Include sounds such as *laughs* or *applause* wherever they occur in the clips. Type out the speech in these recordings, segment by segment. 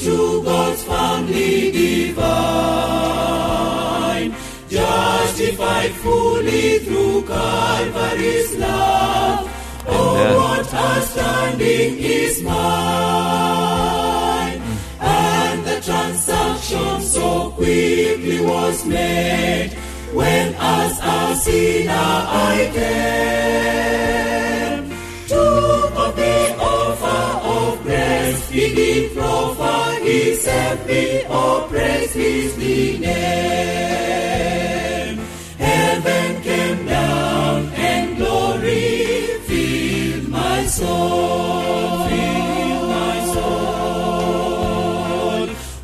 Into God's family divine. Justified fully through Calvary's love. Oh, what a standing is mine. And the transaction so quickly was made when as a sinner I came. He did proffer, he saved me, oh praise his name. Heaven came down and glory filled my soul, filled my soul.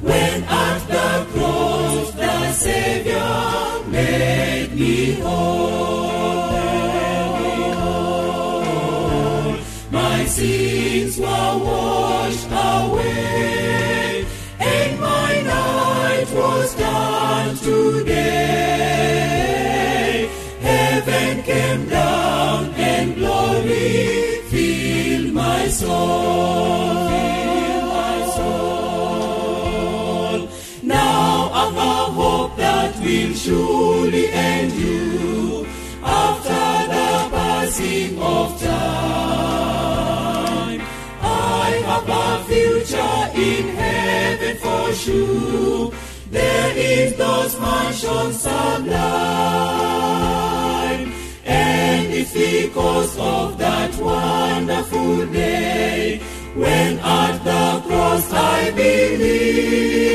When at the cross the Savior made me whole, Heaven down and glory filled my soul. Filled my soul. Now I've a hope that will surely end you after the passing of time. I have a future in heaven for sure. There is those mansions sublime. And it's because of that wonderful day when at the cross I believed.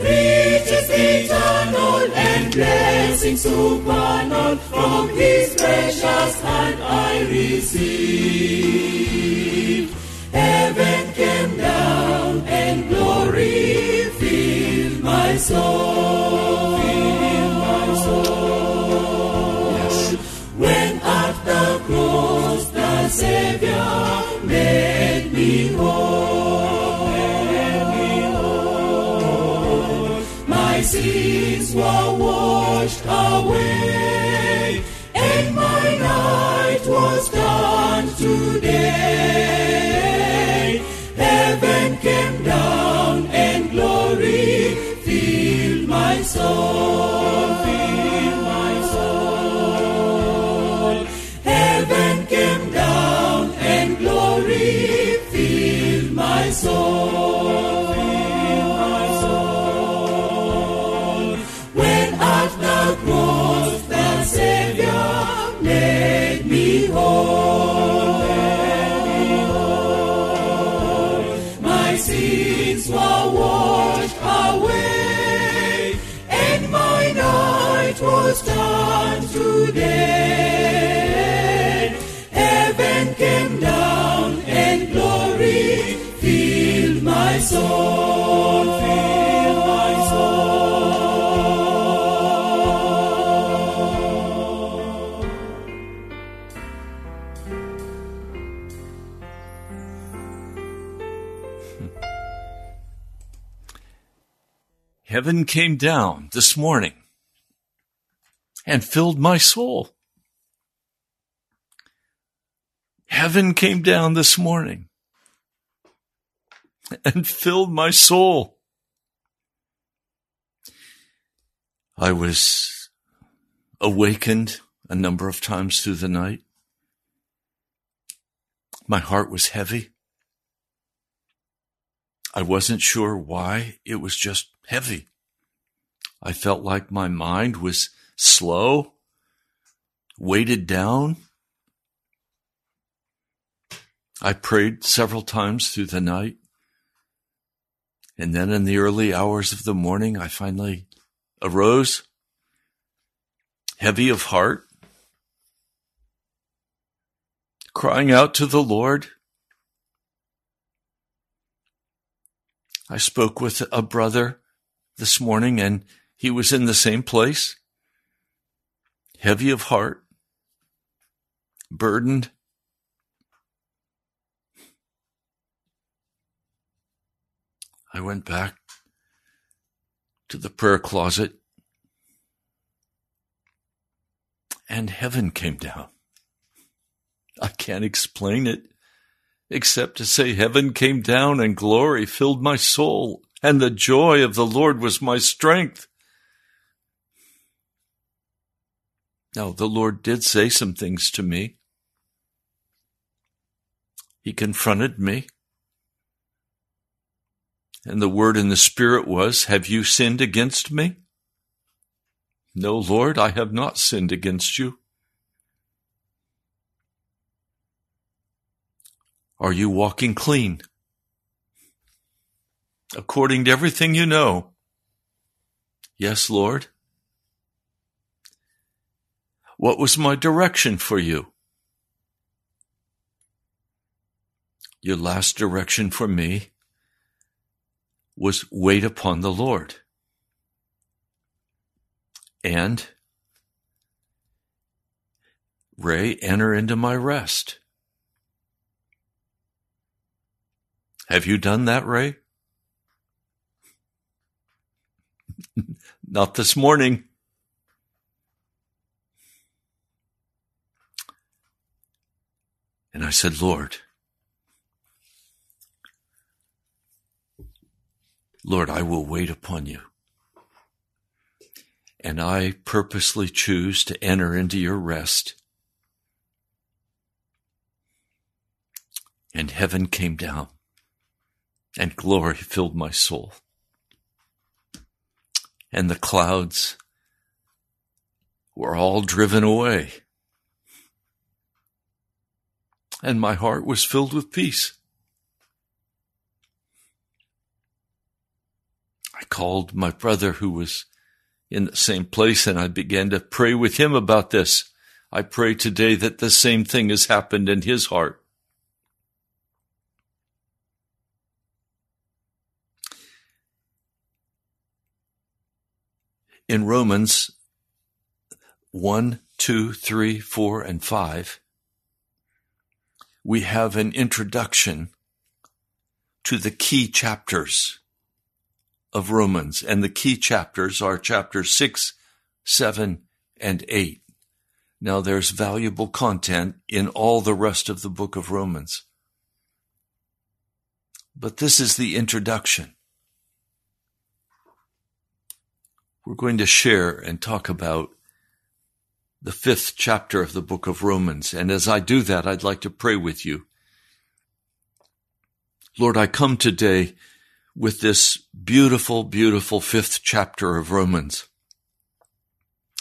Riches eternal and blessings supernal from His precious hand I received. Heaven came down and glory filled my soul. Savior made me whole. My sins were washed away, and my night was done today. Heaven came down and glory filled my soul. *laughs* heaven came down this morning and filled my soul. Heaven came down this morning and filled my soul. I was awakened a number of times through the night. My heart was heavy. I wasn't sure why. It was just heavy. I felt like my mind was slow, weighted down. I prayed several times through the night. And then in the early hours of the morning, I finally arose, heavy of heart, crying out to the Lord. I spoke with a brother this morning and he was in the same place, heavy of heart, burdened. I went back to the prayer closet and heaven came down. I can't explain it except to say heaven came down and glory filled my soul and the joy of the Lord was my strength. Now, the Lord did say some things to me. He confronted me. And the word in the Spirit was, Have you sinned against me? No, Lord, I have not sinned against you. Are you walking clean? According to everything you know. Yes, Lord. What was my direction for you? Your last direction for me was wait upon the Lord. And Ray, enter into my rest. Have you done that, Ray? *laughs* Not this morning. And I said, Lord, Lord, I will wait upon you. And I purposely choose to enter into your rest. And heaven came down and glory filled my soul. And the clouds were all driven away. And my heart was filled with peace. I called my brother who was in the same place and I began to pray with him about this. I pray today that the same thing has happened in his heart. in Romans 1, 2, 3, 4, and 5, we have an introduction to the key chapters of Romans. And the key chapters are chapters 6, 7, and 8. Now there's valuable content in all the rest of the book of Romans. But this is the introduction. we're going to share and talk about the fifth chapter of the book of Romans. And as I do that, I'd like to pray with you. Lord, I come today with this beautiful, beautiful fifth chapter of Romans.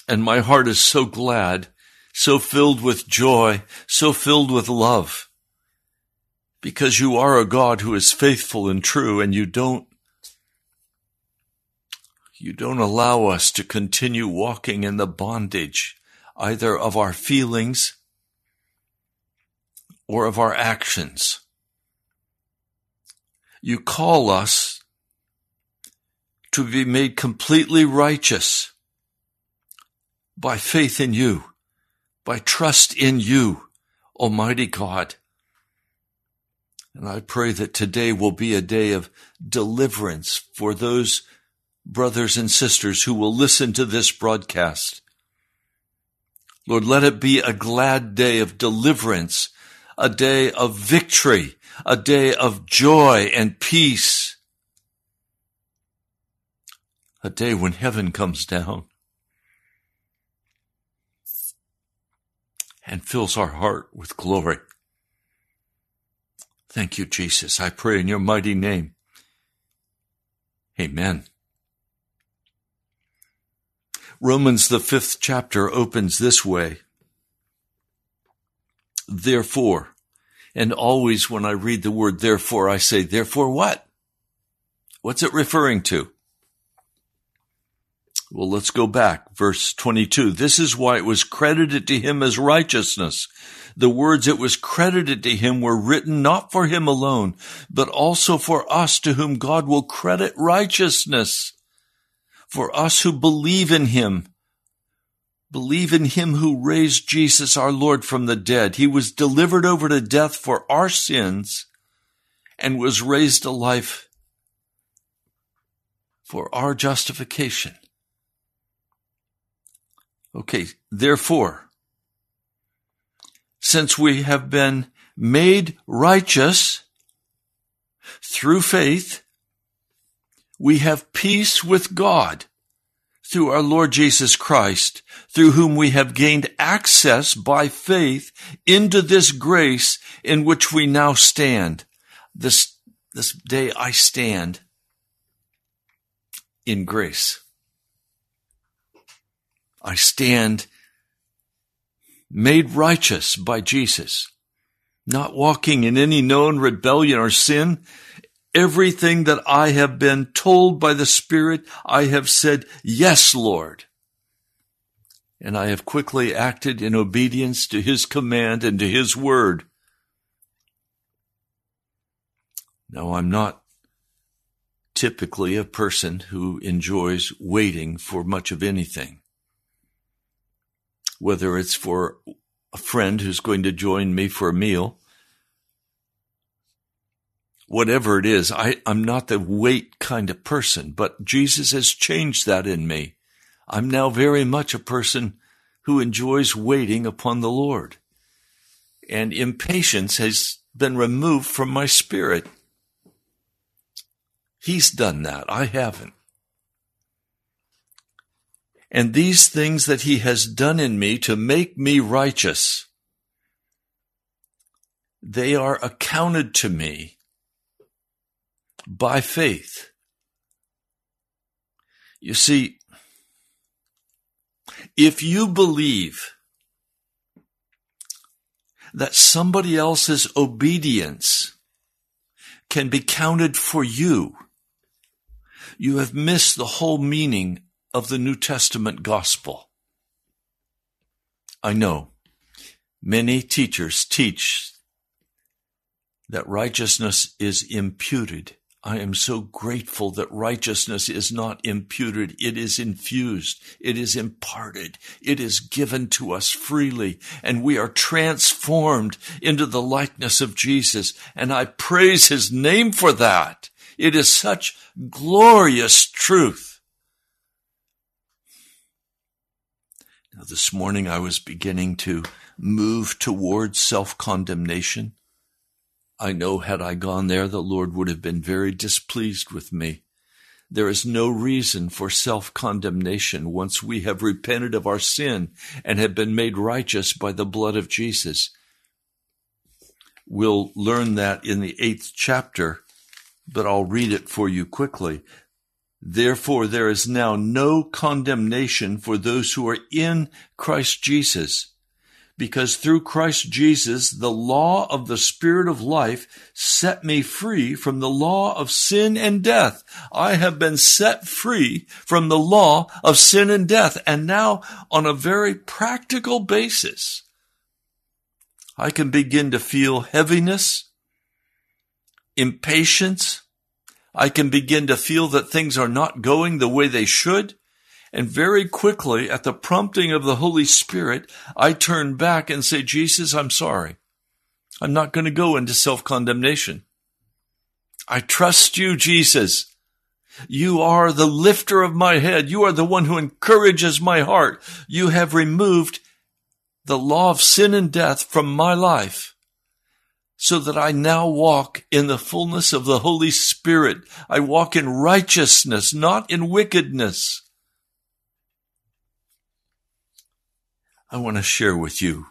And my heart is so glad, so filled with joy, so filled with love, because you are a God who is faithful and true, and you don't you don't allow us to continue walking in the bondage either of our feelings or of our actions. You call us to be made completely righteous by faith in you, by trust in you, Almighty God. And I pray that today will be a day of deliverance for those brothers and sisters who will listen to this broadcast. Lord, let it be a glad day of deliverance, a day of victory, a day of joy and peace, a day when heaven comes down and fills our heart with glory. Thank you, Jesus. I pray in your mighty name. Amen. Romans, the fifth chapter, opens this way. Therefore, and always when I read the word therefore, I say, therefore what? What's it referring to? Well, let's go back. Verse 22. This is why it was credited to him as righteousness. The words it was credited to him were written not for him alone, but also for us to whom God will credit righteousness. For us who believe in him. Believe in him who raised Jesus our Lord from the dead. He was delivered over to death for our sins and was raised to life for our justification. Okay, therefore, since we have been made righteous through faith, we have peace with God through our Lord Jesus Christ, through whom we have gained access by faith into this grace in which we now stand. This, this day I stand in grace. I stand made righteous by Jesus, not walking in any known rebellion or sin. Everything that I have been told by the Spirit, I have said, Yes, Lord. And I have quickly acted in obedience to His command and to His word. Now, I'm not typically a person who enjoys waiting for much of anything whether it's for a friend who's going to join me for a meal, whatever it is, I, I'm not the wait kind of person, but Jesus has changed that in me. I'm now very much a person who enjoys waiting upon the Lord. And impatience has been removed from my spirit. He's done that. I haven't. And these things that he has done in me to make me righteous, they are accounted to me by faith. You see, if you believe that somebody else's obedience can be counted for you, you have missed the whole meaning of the New Testament gospel. I know many teachers teach that righteousness is imputed. I am so grateful that righteousness is not imputed. It is infused. It is imparted. It is given to us freely and we are transformed into the likeness of Jesus. And I praise his name for that. It is such glorious truth. Now, this morning I was beginning to move towards self condemnation. I know had I gone there, the Lord would have been very displeased with me. There is no reason for self condemnation once we have repented of our sin and have been made righteous by the blood of Jesus. We'll learn that in the eighth chapter, but I'll read it for you quickly. Therefore, there is now no condemnation for those who are in Christ Jesus. Because through Christ Jesus, the law of the Spirit of life set me free from the law of sin and death. I have been set free from the law of sin and death. And now, on a very practical basis, I can begin to feel heaviness, impatience, I can begin to feel that things are not going the way they should. And very quickly, at the prompting of the Holy Spirit, I turn back and say, Jesus, I'm sorry. I'm not going to go into self condemnation. I trust you, Jesus. You are the lifter of my head. You are the one who encourages my heart. You have removed the law of sin and death from my life so that I now walk in the fullness of the Holy Spirit. I walk in righteousness, not in wickedness. I want to share with you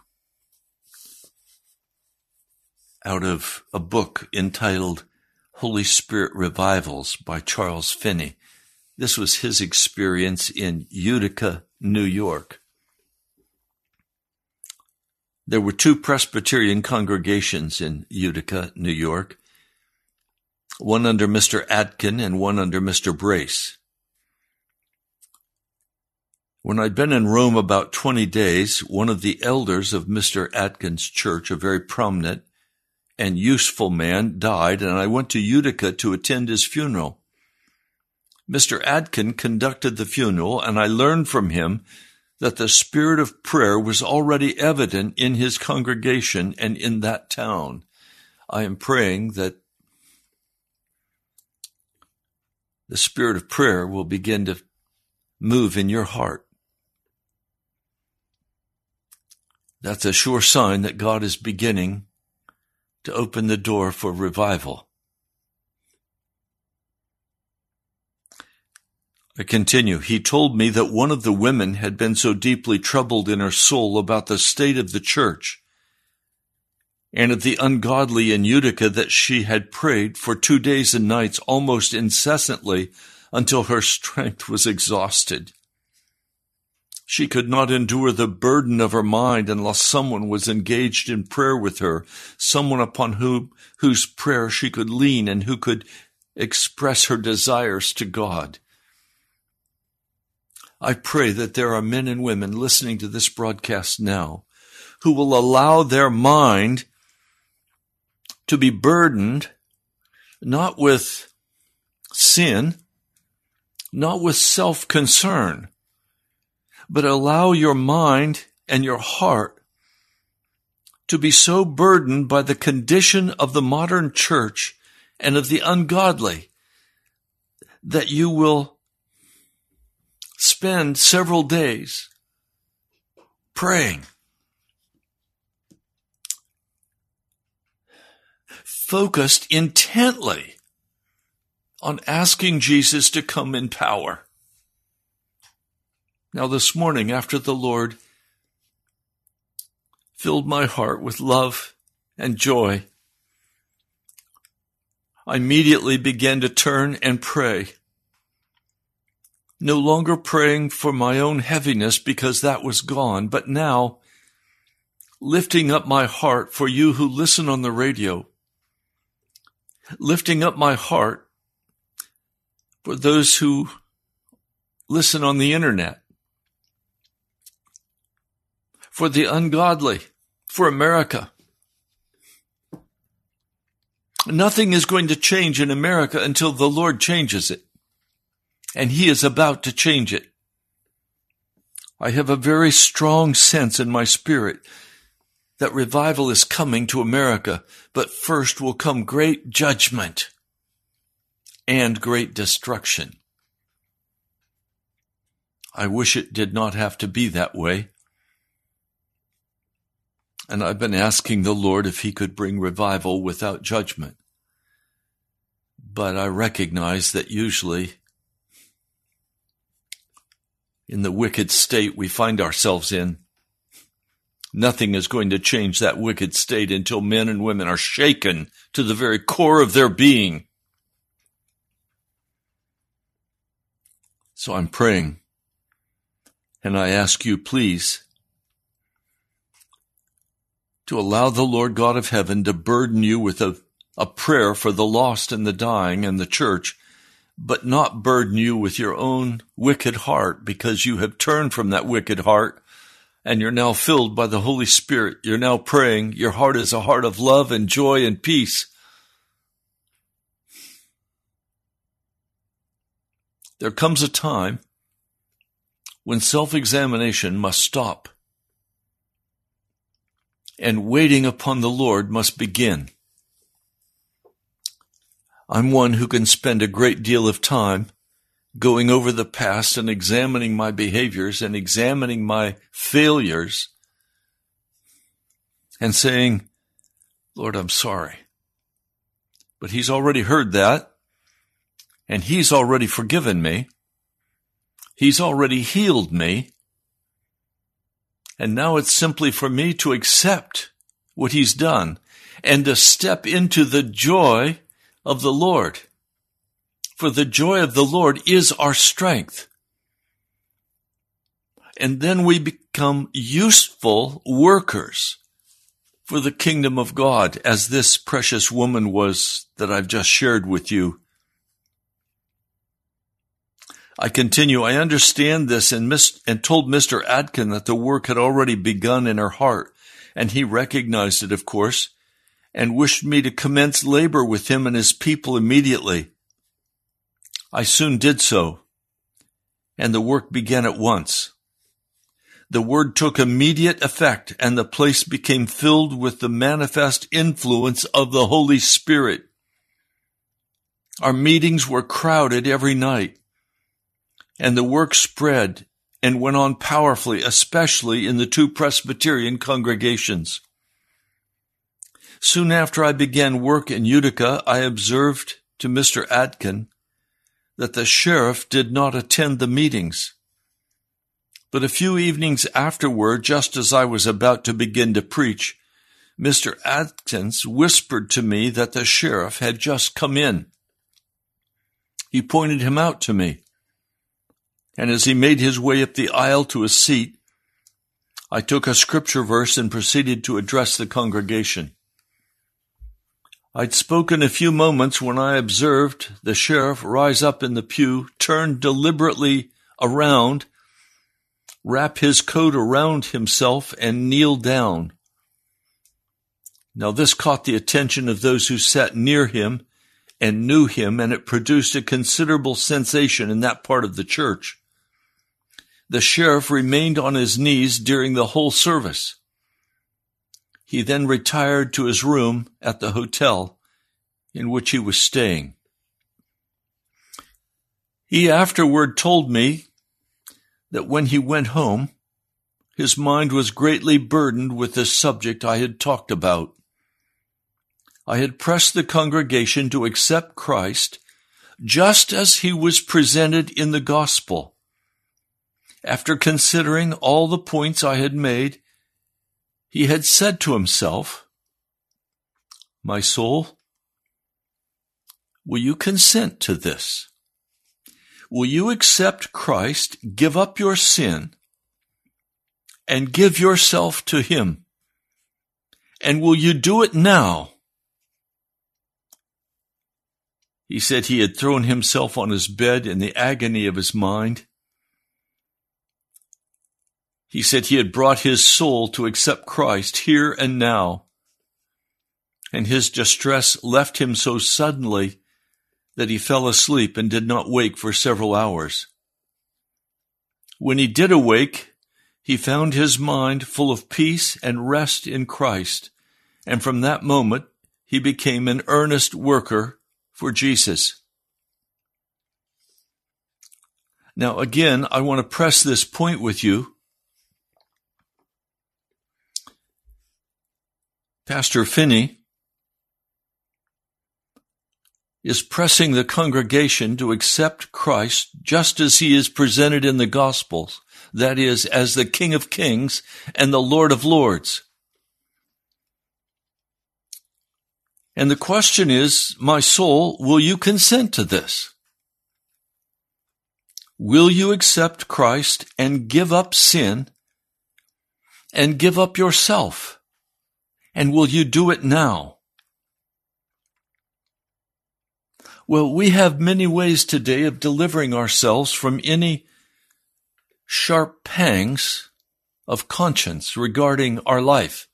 out of a book entitled Holy Spirit Revivals by Charles Finney. This was his experience in Utica, New York. There were two Presbyterian congregations in Utica, New York, one under Mr. Atkin and one under Mr. Brace. When I'd been in Rome about 20 days, one of the elders of Mr. Atkin's church, a very prominent and useful man, died, and I went to Utica to attend his funeral. Mr. Atkin conducted the funeral, and I learned from him that the spirit of prayer was already evident in his congregation and in that town. I am praying that the spirit of prayer will begin to move in your heart. That's a sure sign that God is beginning to open the door for revival. I continue. He told me that one of the women had been so deeply troubled in her soul about the state of the church and of the ungodly in Utica that she had prayed for two days and nights almost incessantly until her *laughs* strength was exhausted. She could not endure the burden of her mind unless someone was engaged in prayer with her, someone upon whom, whose prayer she could lean and who could express her desires to God. I pray that there are men and women listening to this broadcast now who will allow their mind to be burdened not with sin, not with self concern, but allow your mind and your heart to be so burdened by the condition of the modern church and of the ungodly that you will spend several days praying, focused intently on asking Jesus to come in power. Now, this morning, after the Lord filled my heart with love and joy, I immediately began to turn and pray. No longer praying for my own heaviness because that was gone, but now lifting up my heart for you who listen on the radio, lifting up my heart for those who listen on the internet, for the ungodly, for America. Nothing is going to change in America until the Lord changes it. And He is about to change it. I have a very strong sense in my spirit that revival is coming to America, but first will come great judgment and great destruction. I wish it did not have to be that way. And I've been asking the Lord if He could bring revival without judgment. But I recognize that usually in the wicked state we find ourselves in, nothing is going to change that wicked state until men and women are shaken to the very core of their being. So I'm praying. And I ask you, please, to allow the Lord God of heaven to burden you with a, a prayer for the lost and the dying and the church, but not burden you with your own wicked heart because you have turned from that wicked heart and you're now filled by the Holy Spirit. You're now praying. Your heart is a heart of love and joy and peace. There comes a time when self examination must stop and waiting upon the Lord must begin. I'm one who can spend a great deal of time going over the past and examining my behaviors and examining my failures and saying, Lord, I'm sorry. But he's already heard that and he's already forgiven me. He's already healed me. And now it's simply for me to accept what he's done and to step into the joy of the Lord. For the joy of the Lord is our strength. And then we become useful workers for the kingdom of God, as this precious woman was that I've just shared with you. I continue, I understand this and, mis- and told Mr. Atkin that the work had already begun in her heart, and he recognized it, of course, and wished me to commence labor with him and his people immediately. I soon did so, and the work began at once. The word took immediate effect, and the place became filled with the manifest influence of the Holy Spirit. Our meetings were crowded every night, and the work spread and went on powerfully, especially in the two Presbyterian congregations. Soon after I began work in Utica, I observed to Mr. Atkin that the sheriff did not attend the meetings. But a few evenings afterward, just as I was about to begin to preach, Mr. Atkins whispered to me that the sheriff had just come in. He pointed him out to me. And as he made his way up the aisle to a seat, I took a scripture verse and proceeded to address the congregation. I'd spoken a few moments when I observed the sheriff rise up in the pew, turn deliberately around, wrap his coat around himself, and kneel down. Now this caught the attention of those who sat near him and knew him, and it produced a considerable sensation in that part of the church. The sheriff remained on his knees during the whole service. He then retired to his room at the hotel in which he was staying. He afterward told me that when he went home, his mind was greatly burdened with the subject I had talked about. I had pressed the congregation to accept Christ just as he was presented in the gospel. After considering all the points I had made, he had said to himself, My soul, will you consent to this? Will you accept Christ, give up your sin, and give yourself to Him? And will you do it now? He said he had thrown himself on his bed in the agony of his mind he said he had brought his soul to accept Christ here and now. And his distress left him so suddenly that he fell asleep and did not wake for several hours. When he did awake, he found his mind full of peace and rest in Christ, and from that moment he became an earnest worker for Jesus. Now again, I want to press this point with you Pastor Finney is pressing the congregation to accept Christ just as he is presented in the Gospels, that is, as the King of Kings and the Lord of Lords. And the question is, my soul, will you consent to this? Will you accept Christ and give up sin and give up yourself? And will you do it now? Well, we have many ways today of delivering ourselves from any sharp pangs of conscience regarding our life.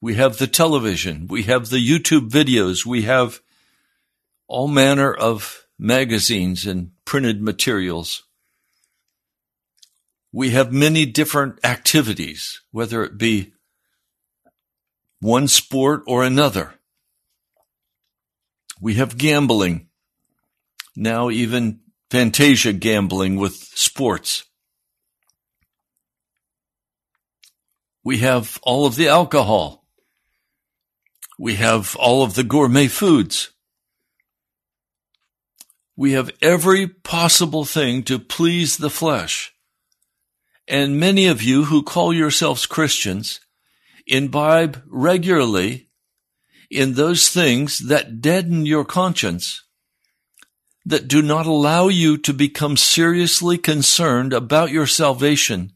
We have the television, we have the YouTube videos, we have all manner of magazines and printed materials. We have many different activities, whether it be one sport or another. We have gambling. Now even Fantasia gambling with sports. We have all of the alcohol. We have all of the gourmet foods. We have every possible thing to please the flesh. And many of you who call yourselves Christians imbibe regularly in those things that deaden your conscience, that do not allow you to become seriously concerned about your salvation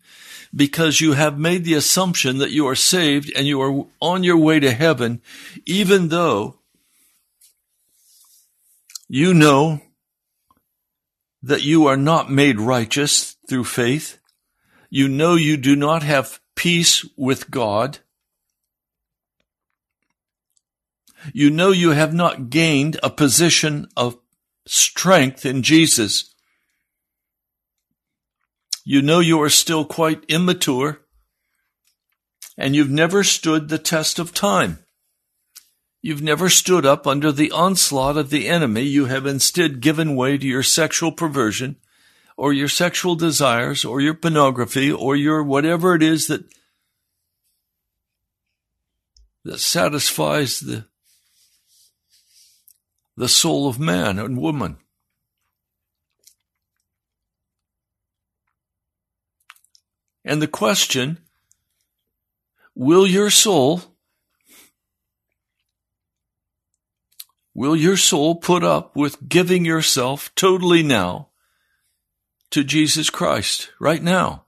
because you have made the assumption that you are saved and you are on your way to heaven, even though you know that you are not made righteous through faith. You know you do not have peace with God. You know you have not gained a position of strength in Jesus. You know you are still quite immature and you've never stood the test of time. You've never stood up under the onslaught of the enemy. You have instead given way to your sexual perversion or your sexual desires or your pornography or your whatever it is that that satisfies the the soul of man and woman. And the question, will your soul, will your soul put up with giving yourself totally now to Jesus Christ right now?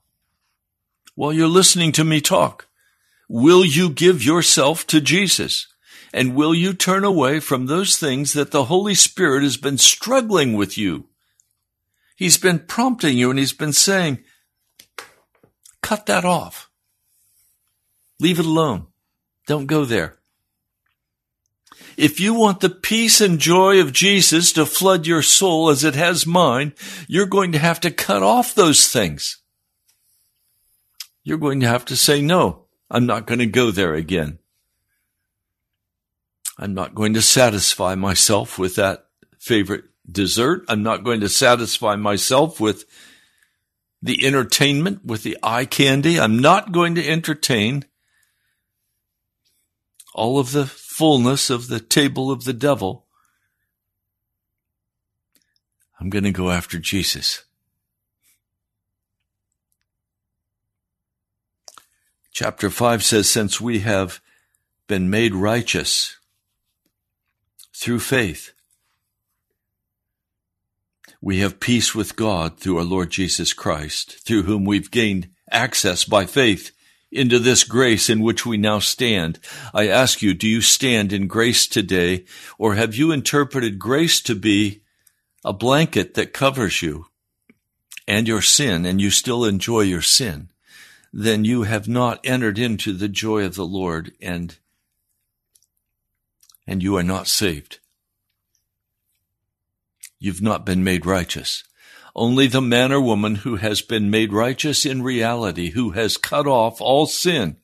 While you're listening to me talk, will you give yourself to Jesus? And will you turn away from those things that the Holy Spirit has been struggling with you? He's been prompting you and he's been saying, Cut that off. Leave it alone. Don't go there. If you want the peace and joy of Jesus to flood your soul as it has mine, you're going to have to cut off those things. You're going to have to say, no, I'm not going to go there again. I'm not going to satisfy myself with that favorite dessert. I'm not going to satisfy myself with the entertainment with the eye candy. I'm not going to entertain all of the fullness of the table of the devil. I'm going to go after Jesus. Chapter 5 says, Since we have been made righteous through faith, we have peace with God through our Lord Jesus Christ, through whom we've gained access by faith into this grace in which we now stand. I ask you, do you stand in grace today, or have you interpreted grace to be a blanket that covers you and your sin, and you still enjoy your sin? Then you have not entered into the joy of the Lord, and and you are not saved. You've not been made righteous. Only the man or woman who has been made righteous in reality, who has cut off all sin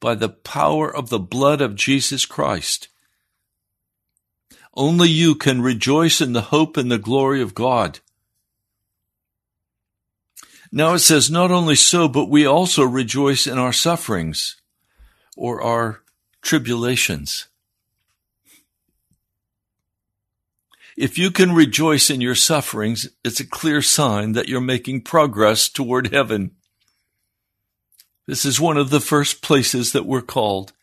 by the power of the blood of Jesus Christ. Only you can rejoice in the hope and the glory of God. Now it says, not only so, but we also rejoice in our sufferings or our tribulations If you can rejoice in your sufferings, it's a clear sign that you're making progress toward heaven. This is one of the first places that we're called.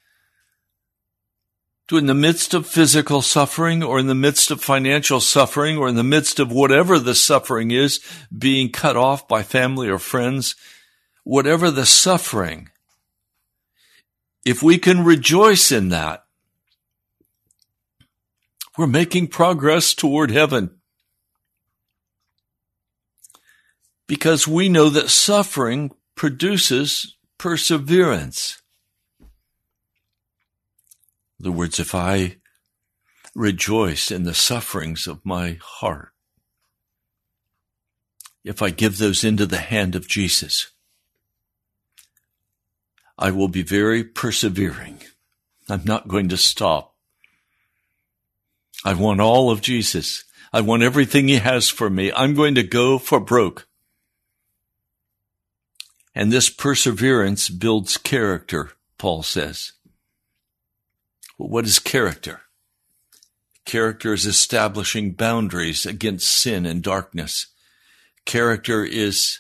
To in the midst of physical suffering or in the midst of financial suffering or in the midst of whatever the suffering is, being cut off by family or friends, whatever the suffering, if we can rejoice in that, we're making progress toward heaven. Because we know that suffering produces perseverance. Other words, if I rejoice in the sufferings of my heart, if I give those into the hand of Jesus, I will be very persevering. I'm not going to stop I want all of Jesus. I want everything he has for me. I'm going to go for broke. And this perseverance builds character, Paul says. Well, what is character? Character is establishing boundaries against sin and darkness. Character is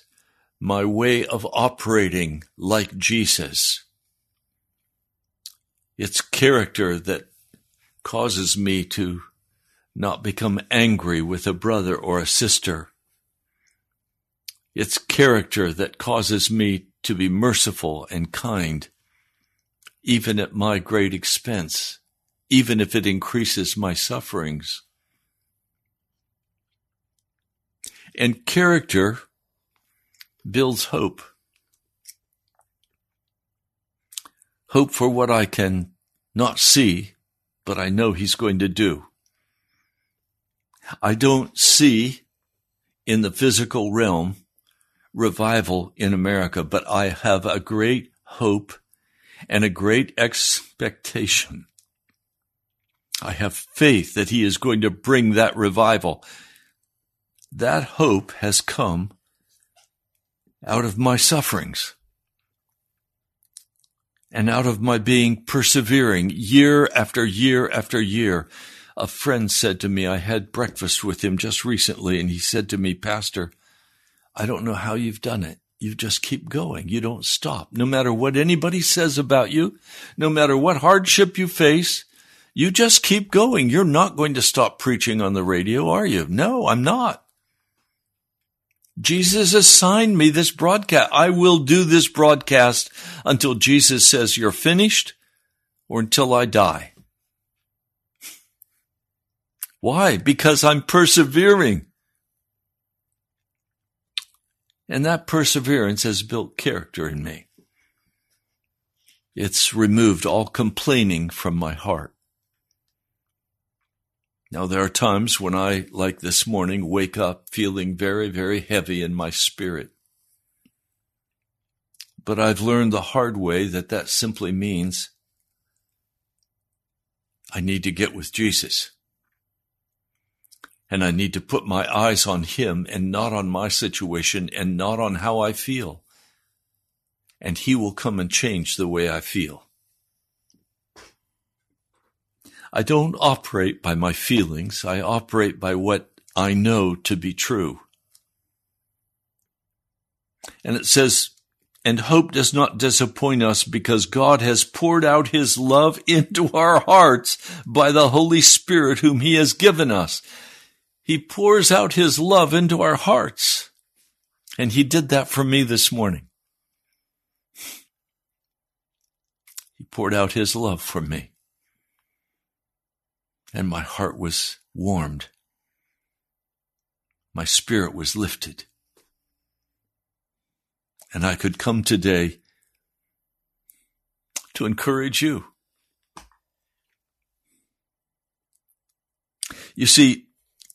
my way of operating like Jesus. It's character that causes me to not become angry with a brother or a sister. It's character that causes me to be merciful and kind, even at my great expense even if it increases my sufferings. And character builds hope. Hope for what I can not see, but I know He's going to do. I don't see in the physical realm revival in America, but I have a great hope and a great expectation I have faith that he is going to bring that revival. That hope has come out of my sufferings and out of my being persevering year after year after year. A friend said to me, I had breakfast with him just recently, and he said to me, Pastor, I don't know how you've done it. You just keep going. You don't stop. No matter what anybody says about you, no matter what hardship you face, you just keep going. You're not going to stop preaching on the radio, are you? No, I'm not. Jesus assigned me this broadcast. I will do this broadcast until Jesus says you're finished or until I die. Why? Because I'm persevering. And that perseverance has built character in me. It's removed all complaining from my heart. Now, there are times when I, like this morning, wake up feeling very, very heavy in my spirit. But I've learned the hard way that that simply means I need to get with Jesus. And I need to put my eyes on Him and not on my situation and not on how I feel. And He will come and change the way I feel. I don't operate by my feelings. I operate by what I know to be true. And it says, and hope does not disappoint us because God has poured out his love into our hearts by the Holy Spirit whom he has given us. He pours out his love into our hearts. And he did that for me this morning. He poured out his love for me and my heart was warmed. My spirit was lifted. And I could come today to encourage you. You see,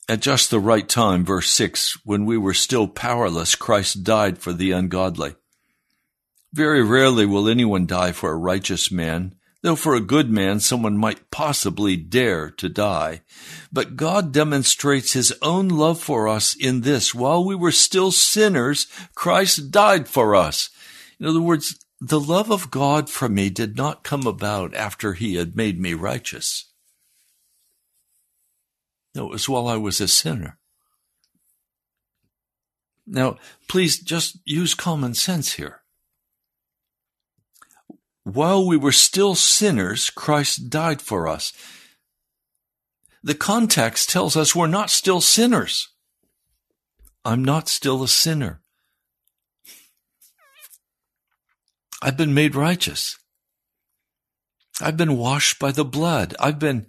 at just the right time, verse 6, when we were still powerless, Christ died for the ungodly. Very rarely will anyone die for a righteous man, though for a good man someone might possibly dare to die. But God demonstrates his own love for us in this. While we were still sinners, Christ died for us. In other words, the love of God for me did not come about after he had made me righteous. No, it was while I was a sinner. Now, please just use common sense here. While we were still sinners, Christ died for us. The context tells us we're not still sinners. I'm not still a sinner. I've been made righteous. I've been washed by the blood. I've been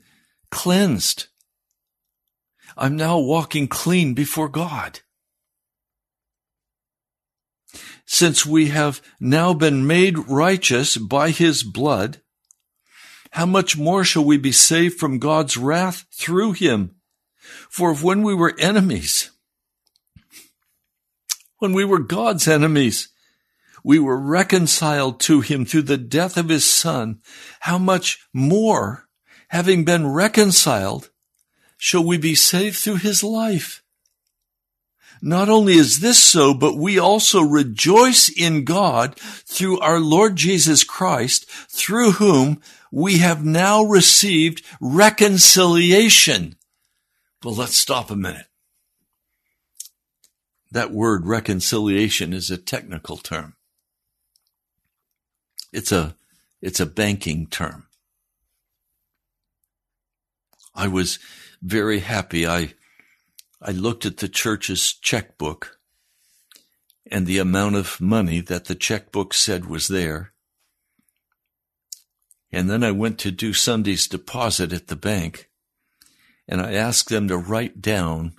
cleansed. I'm now walking clean before God since we have now been made righteous by his blood, how much more shall we be saved from God's wrath through him? For when we were enemies, when we were God's enemies, we were reconciled to him through the death of his son. How much more, having been reconciled, shall we be saved through his life. Not only is this so, but we also rejoice in God through our Lord Jesus Christ, through whom we have now received reconciliation. Well, let's stop a minute. That word reconciliation is a technical term. It's a, it's a banking term. I was very happy. I I looked at the church's checkbook and the amount of money that the checkbook said was there. And then I went to do Sunday's deposit at the bank and I asked them to write down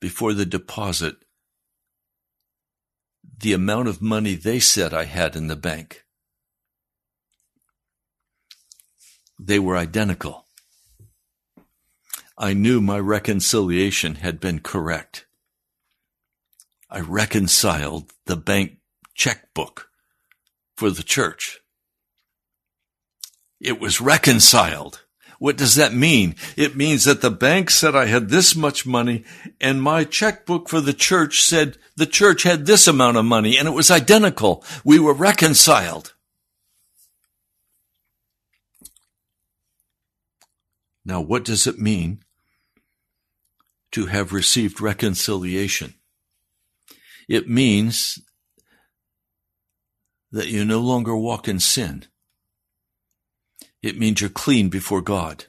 before the deposit the amount of money they said I had in the bank. They were identical. I knew my reconciliation had been correct. I reconciled the bank checkbook for the church. It was reconciled. What does that mean? It means that the bank said I had this much money and my checkbook for the church said the church had this amount of money and it was identical. We were reconciled. Now, what does it mean to have received reconciliation? It means that you no longer walk in sin. It means you're clean before God.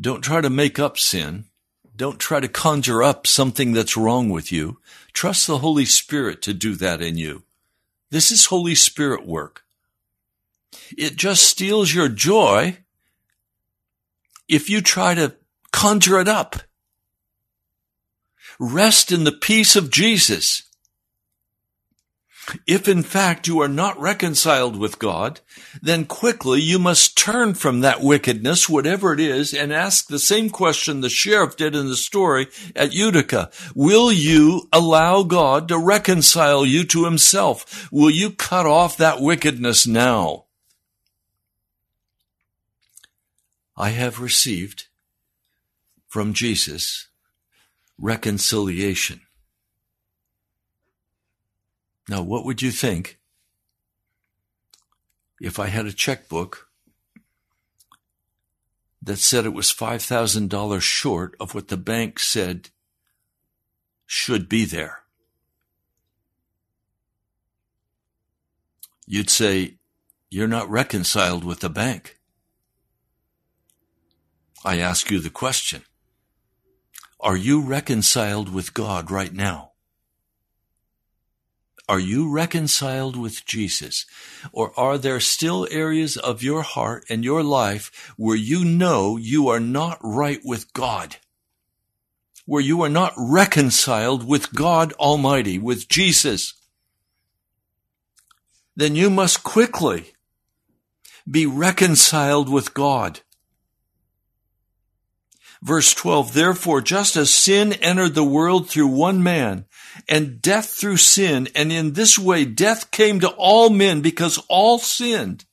Don't try to make up sin. Don't try to conjure up something that's wrong with you. Trust the Holy Spirit to do that in you. This is Holy Spirit work. It just steals your joy if you try to conjure it up. Rest in the peace of Jesus. If in fact you are not reconciled with God, then quickly you must turn from that wickedness, whatever it is, and ask the same question the sheriff did in the story at Utica. Will you allow God to reconcile you to himself? Will you cut off that wickedness now? I have received from Jesus reconciliation. Now, what would you think if I had a checkbook that said it was $5,000 short of what the bank said should be there? You'd say, You're not reconciled with the bank. I ask you the question Are you reconciled with God right now? Are you reconciled with Jesus? Or are there still areas of your heart and your life where you know you are not right with God? Where you are not reconciled with God Almighty, with Jesus? Then you must quickly be reconciled with God. Verse 12, therefore, just as sin entered the world through one man, and death through sin, and in this way death came to all men because all sinned.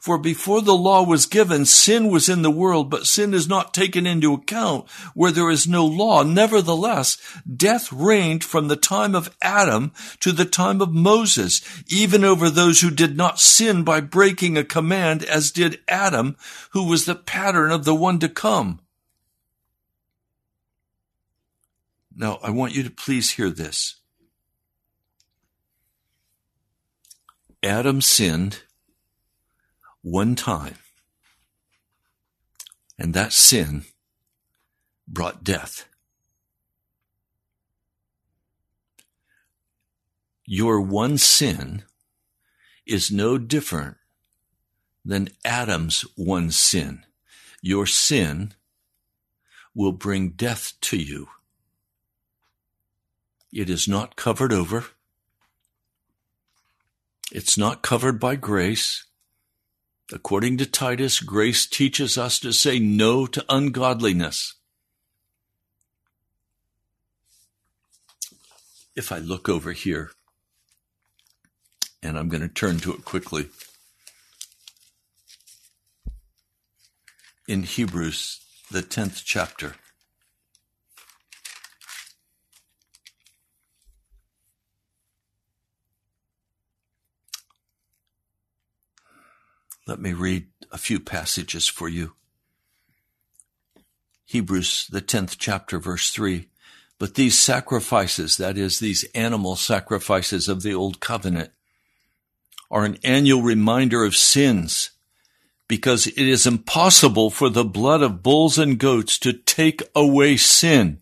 For before the law was given, sin was in the world, but sin is not taken into account where there is no law. Nevertheless, death reigned from the time of Adam to the time of Moses, even over those who did not sin by breaking a command, as did Adam, who was the pattern of the one to come. Now, I want you to please hear this. Adam sinned one time, and that sin brought death. Your one sin is no different than Adam's one sin. Your sin will bring death to you. It is not covered over. It's not covered by grace. According to Titus, grace teaches us to say no to ungodliness. If I look over here, and I'm going to turn to it quickly. in Hebrews, the 10th chapter. Let me read a few passages for you. Hebrews, the 10th chapter, verse 3. But these sacrifices, that is, these animal sacrifices of the old covenant, are an annual reminder of sins because it is impossible for the blood of bulls and goats to take away sin.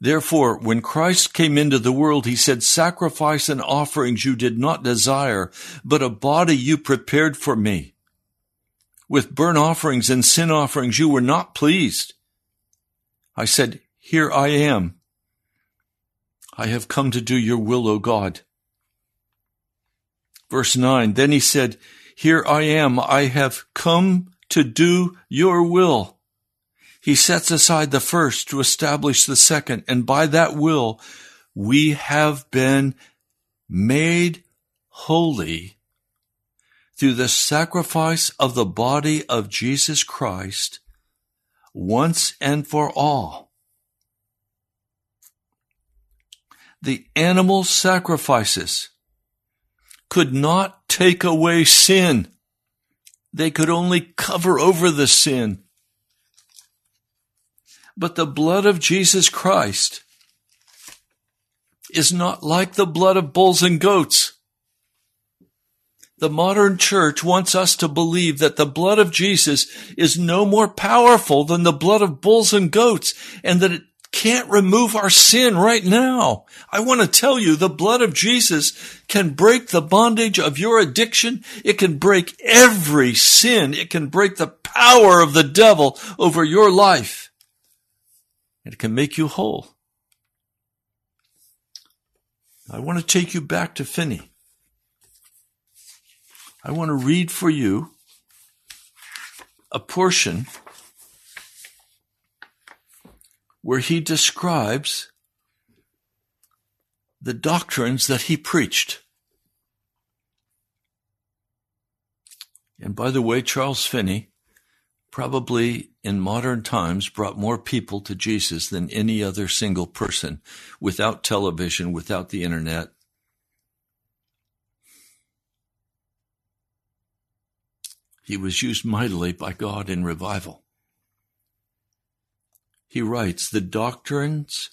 Therefore, when Christ came into the world, he said, sacrifice and offerings you did not desire, but a body you prepared for me. With burnt offerings and sin offerings you were not pleased. I said, here I am. I have come to do your will, O God. Verse 9, then he said, here I am. I have come to do your will. He sets aside the first to establish the second. And by that will, we have been made holy through the sacrifice of the body of Jesus Christ once and for all. The animal sacrifices could not take away sin. They could only cover over the sin. But the blood of Jesus Christ is not like the blood of bulls and goats. The modern church wants us to believe that the blood of Jesus is no more powerful than the blood of bulls and goats and that it can't remove our sin right now. I want to tell you the blood of Jesus can break the bondage of your addiction. It can break every sin. It can break the power of the devil over your life. It can make you whole. I want to take you back to Finney. I want to read for you a portion where he describes the doctrines that he preached. And by the way, Charles Finney probably in modern times brought more people to Jesus than any other single person without television, without the internet. He was used mightily by God in revival he writes, the doctrines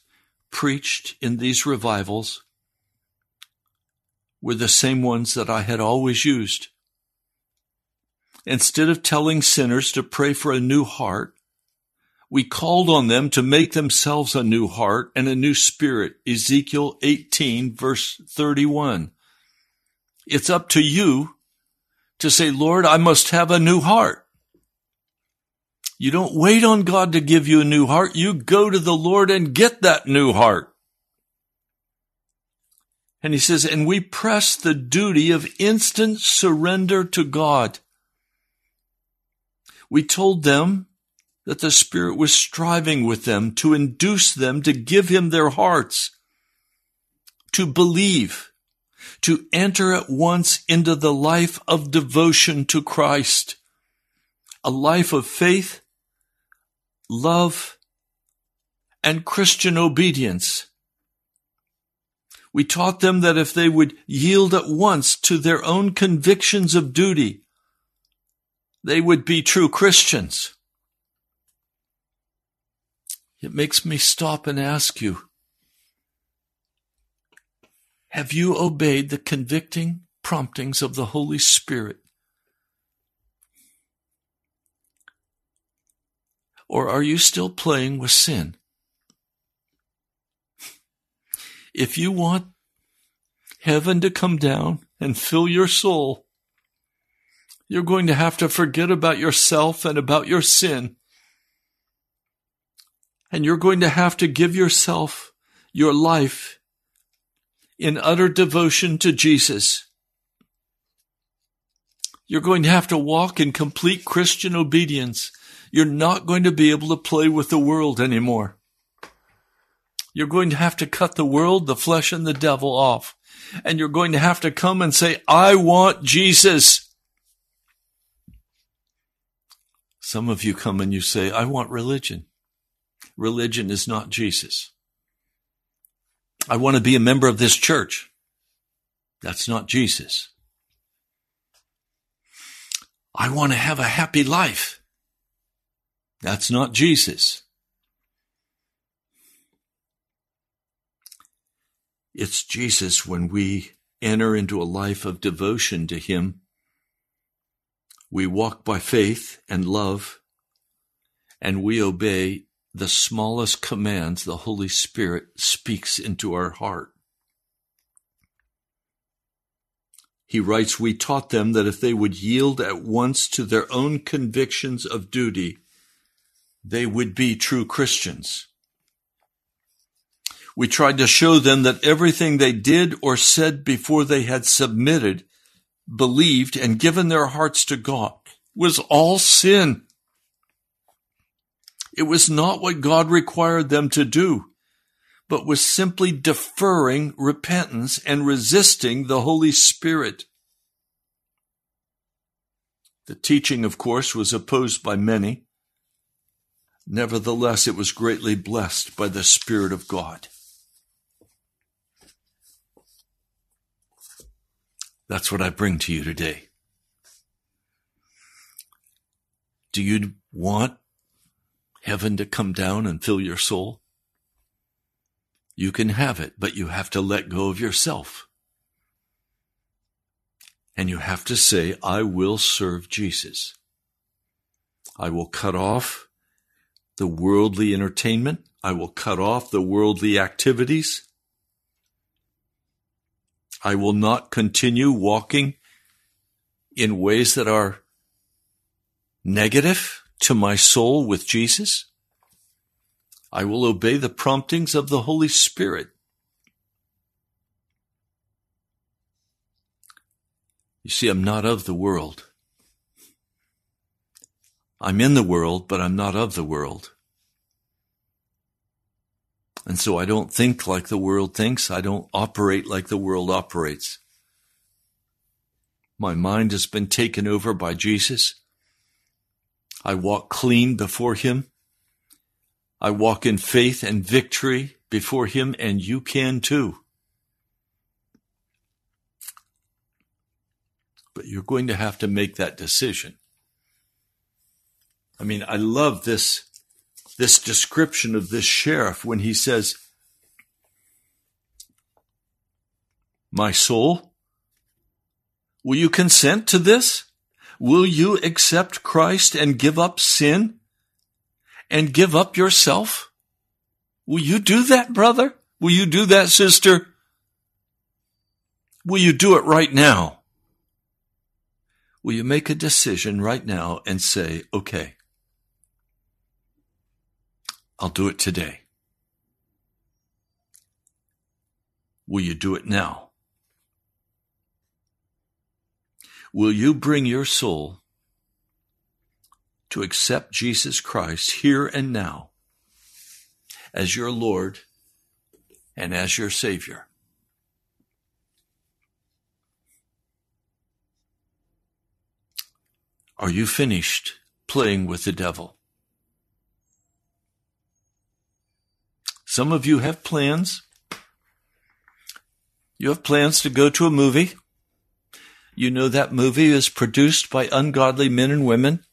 preached in these revivals were the same ones that I had always used. Instead of telling sinners to pray for a new heart, we called on them to make themselves a new heart and a new spirit. Ezekiel 18 verse 31. It's up to you to say, Lord, I must have a new heart. You don't wait on God to give you a new heart. You go to the Lord and get that new heart. And he says, and we press the duty of instant surrender to God. We told them that the Spirit was striving with them to induce them to give Him their hearts, to believe, to enter at once into the life of devotion to Christ, a life of faith love, and Christian obedience. We taught them that if they would yield at once to their own convictions of duty, they would be true Christians. It makes me stop and ask you, have you obeyed the convicting promptings of the Holy Spirit Or are you still playing with sin? If you want heaven to come down and fill your soul, you're going to have to forget about yourself and about your sin. And you're going to have to give yourself, your life, in utter devotion to Jesus. You're going to have to walk in complete Christian obedience you're not going to be able to play with the world anymore. You're going to have to cut the world, the flesh, and the devil off. And you're going to have to come and say, I want Jesus. Some of you come and you say, I want religion. Religion is not Jesus. I want to be a member of this church. That's not Jesus. I want to have a happy life. That's not Jesus. It's Jesus when we enter into a life of devotion to Him. We walk by faith and love, and we obey the smallest commands the Holy Spirit speaks into our heart. He writes, We taught them that if they would yield at once to their own convictions of duty, they would be true Christians. We tried to show them that everything they did or said before they had submitted, believed, and given their hearts to God was all sin. It was not what God required them to do, but was simply deferring repentance and resisting the Holy Spirit. The teaching, of course, was opposed by many. Nevertheless, it was greatly blessed by the Spirit of God. That's what I bring to you today. Do you want heaven to come down and fill your soul? You can have it, but you have to let go of yourself. And you have to say, I will serve Jesus. I will cut off the worldly entertainment. I will cut off the worldly activities. I will not continue walking in ways that are negative to my soul with Jesus. I will obey the promptings of the Holy Spirit. You see, I'm not of the world. I'm in the world, but I'm not of the world. And so I don't think like the world thinks. I don't operate like the world operates. My mind has been taken over by Jesus. I walk clean before him. I walk in faith and victory before him, and you can too. But you're going to have to make that decision. I mean, I love this this description of this sheriff when he says, My soul, will you consent to this? Will you accept Christ and give up sin and give up yourself? Will you do that, brother? Will you do that, sister? Will you do it right now? Will you make a decision right now and say, okay, I'll do it today. Will you do it now? Will you bring your soul to accept Jesus Christ here and now as your Lord and as your Savior? Are you finished playing with the devil? Some of you have plans. You have plans to go to a movie. You know that movie is produced by ungodly men and women.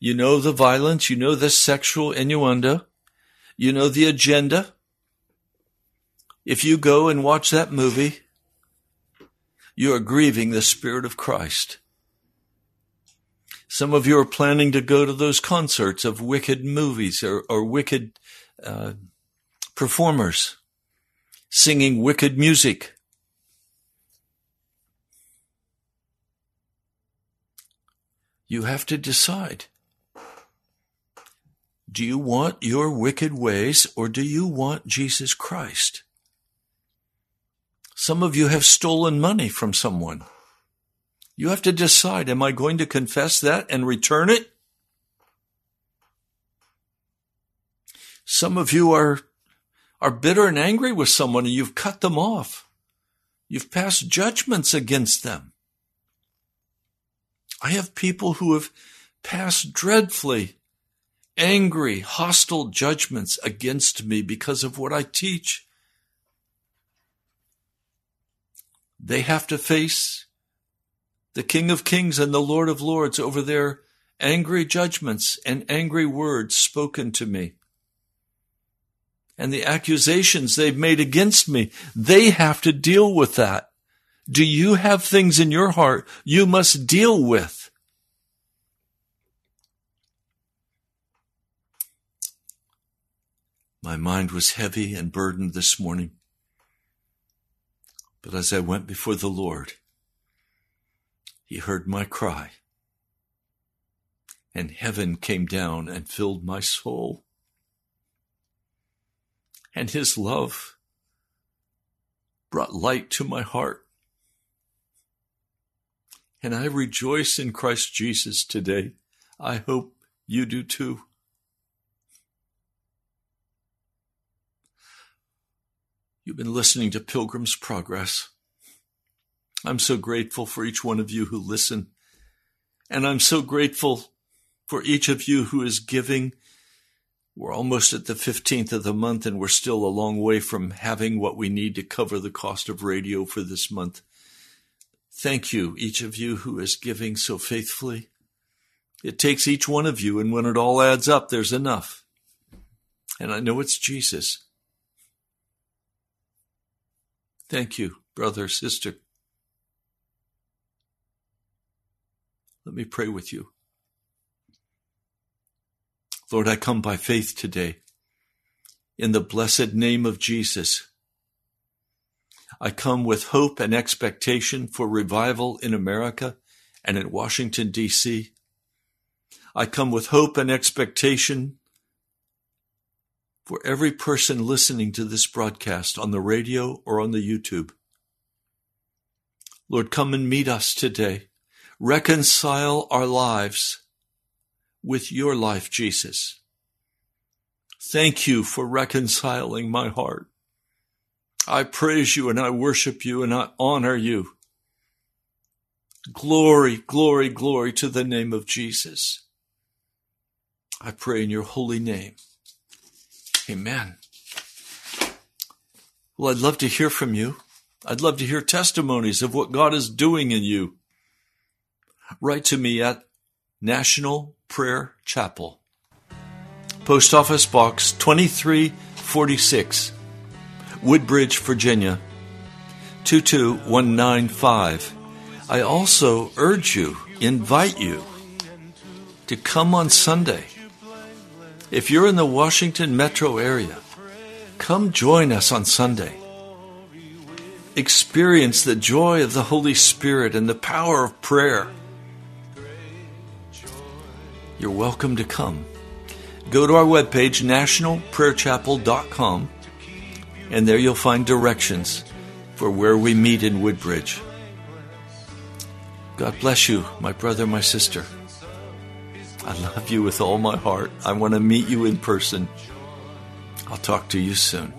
You know the violence. You know the sexual innuendo. You know the agenda. If you go and watch that movie, you are grieving the Spirit of Christ. Some of you are planning to go to those concerts of wicked movies or, or wicked uh, performers singing wicked music. You have to decide. Do you want your wicked ways or do you want Jesus Christ? Some of you have stolen money from someone. You have to decide, am I going to confess that and return it? Some of you are are bitter and angry with someone and you've cut them off. You've passed judgments against them. I have people who have passed dreadfully angry, hostile judgments against me because of what I teach. They have to face the King of Kings and the Lord of Lords over their angry judgments and angry words spoken to me. And the accusations they've made against me, they have to deal with that. Do you have things in your heart you must deal with? My mind was heavy and burdened this morning. But as I went before the Lord, He heard my cry, and heaven came down and filled my soul. And His love brought light to my heart. And I rejoice in Christ Jesus today. I hope you do too. You've been listening to Pilgrim's Progress. I'm so grateful for each one of you who listen. And I'm so grateful for each of you who is giving. We're almost at the 15th of the month and we're still a long way from having what we need to cover the cost of radio for this month. Thank you, each of you who is giving so faithfully. It takes each one of you, and when it all adds up, there's enough. And I know it's Jesus. Thank you, brother, sister. Let me pray with you. Lord, I come by faith today in the blessed name of Jesus. I come with hope and expectation for revival in America and in Washington, D.C. I come with hope and expectation for every person listening to this broadcast on the radio or on the YouTube. Lord, come and meet us today. Reconcile our lives with your life, Jesus. Thank you for reconciling my heart. I praise you and I worship you and I honor you. Glory, glory, glory to the name of Jesus. I pray in your holy name. Amen. Well, I'd love to hear from you. I'd love to hear testimonies of what God is doing in you. Write to me at National Prayer Chapel, Post Office Box 2346, Woodbridge, Virginia 22195. I also urge you, invite you to come on Sunday if you're in the Washington metro area, come join us on Sunday. Experience the joy of the Holy Spirit and the power of prayer. You're welcome to come. Go to our webpage, nationalprayerchapel.com, and there you'll find directions for where we meet in Woodbridge. God bless you, my brother, my sister. I love you with all my heart. I want to meet you in person. I'll talk to you soon.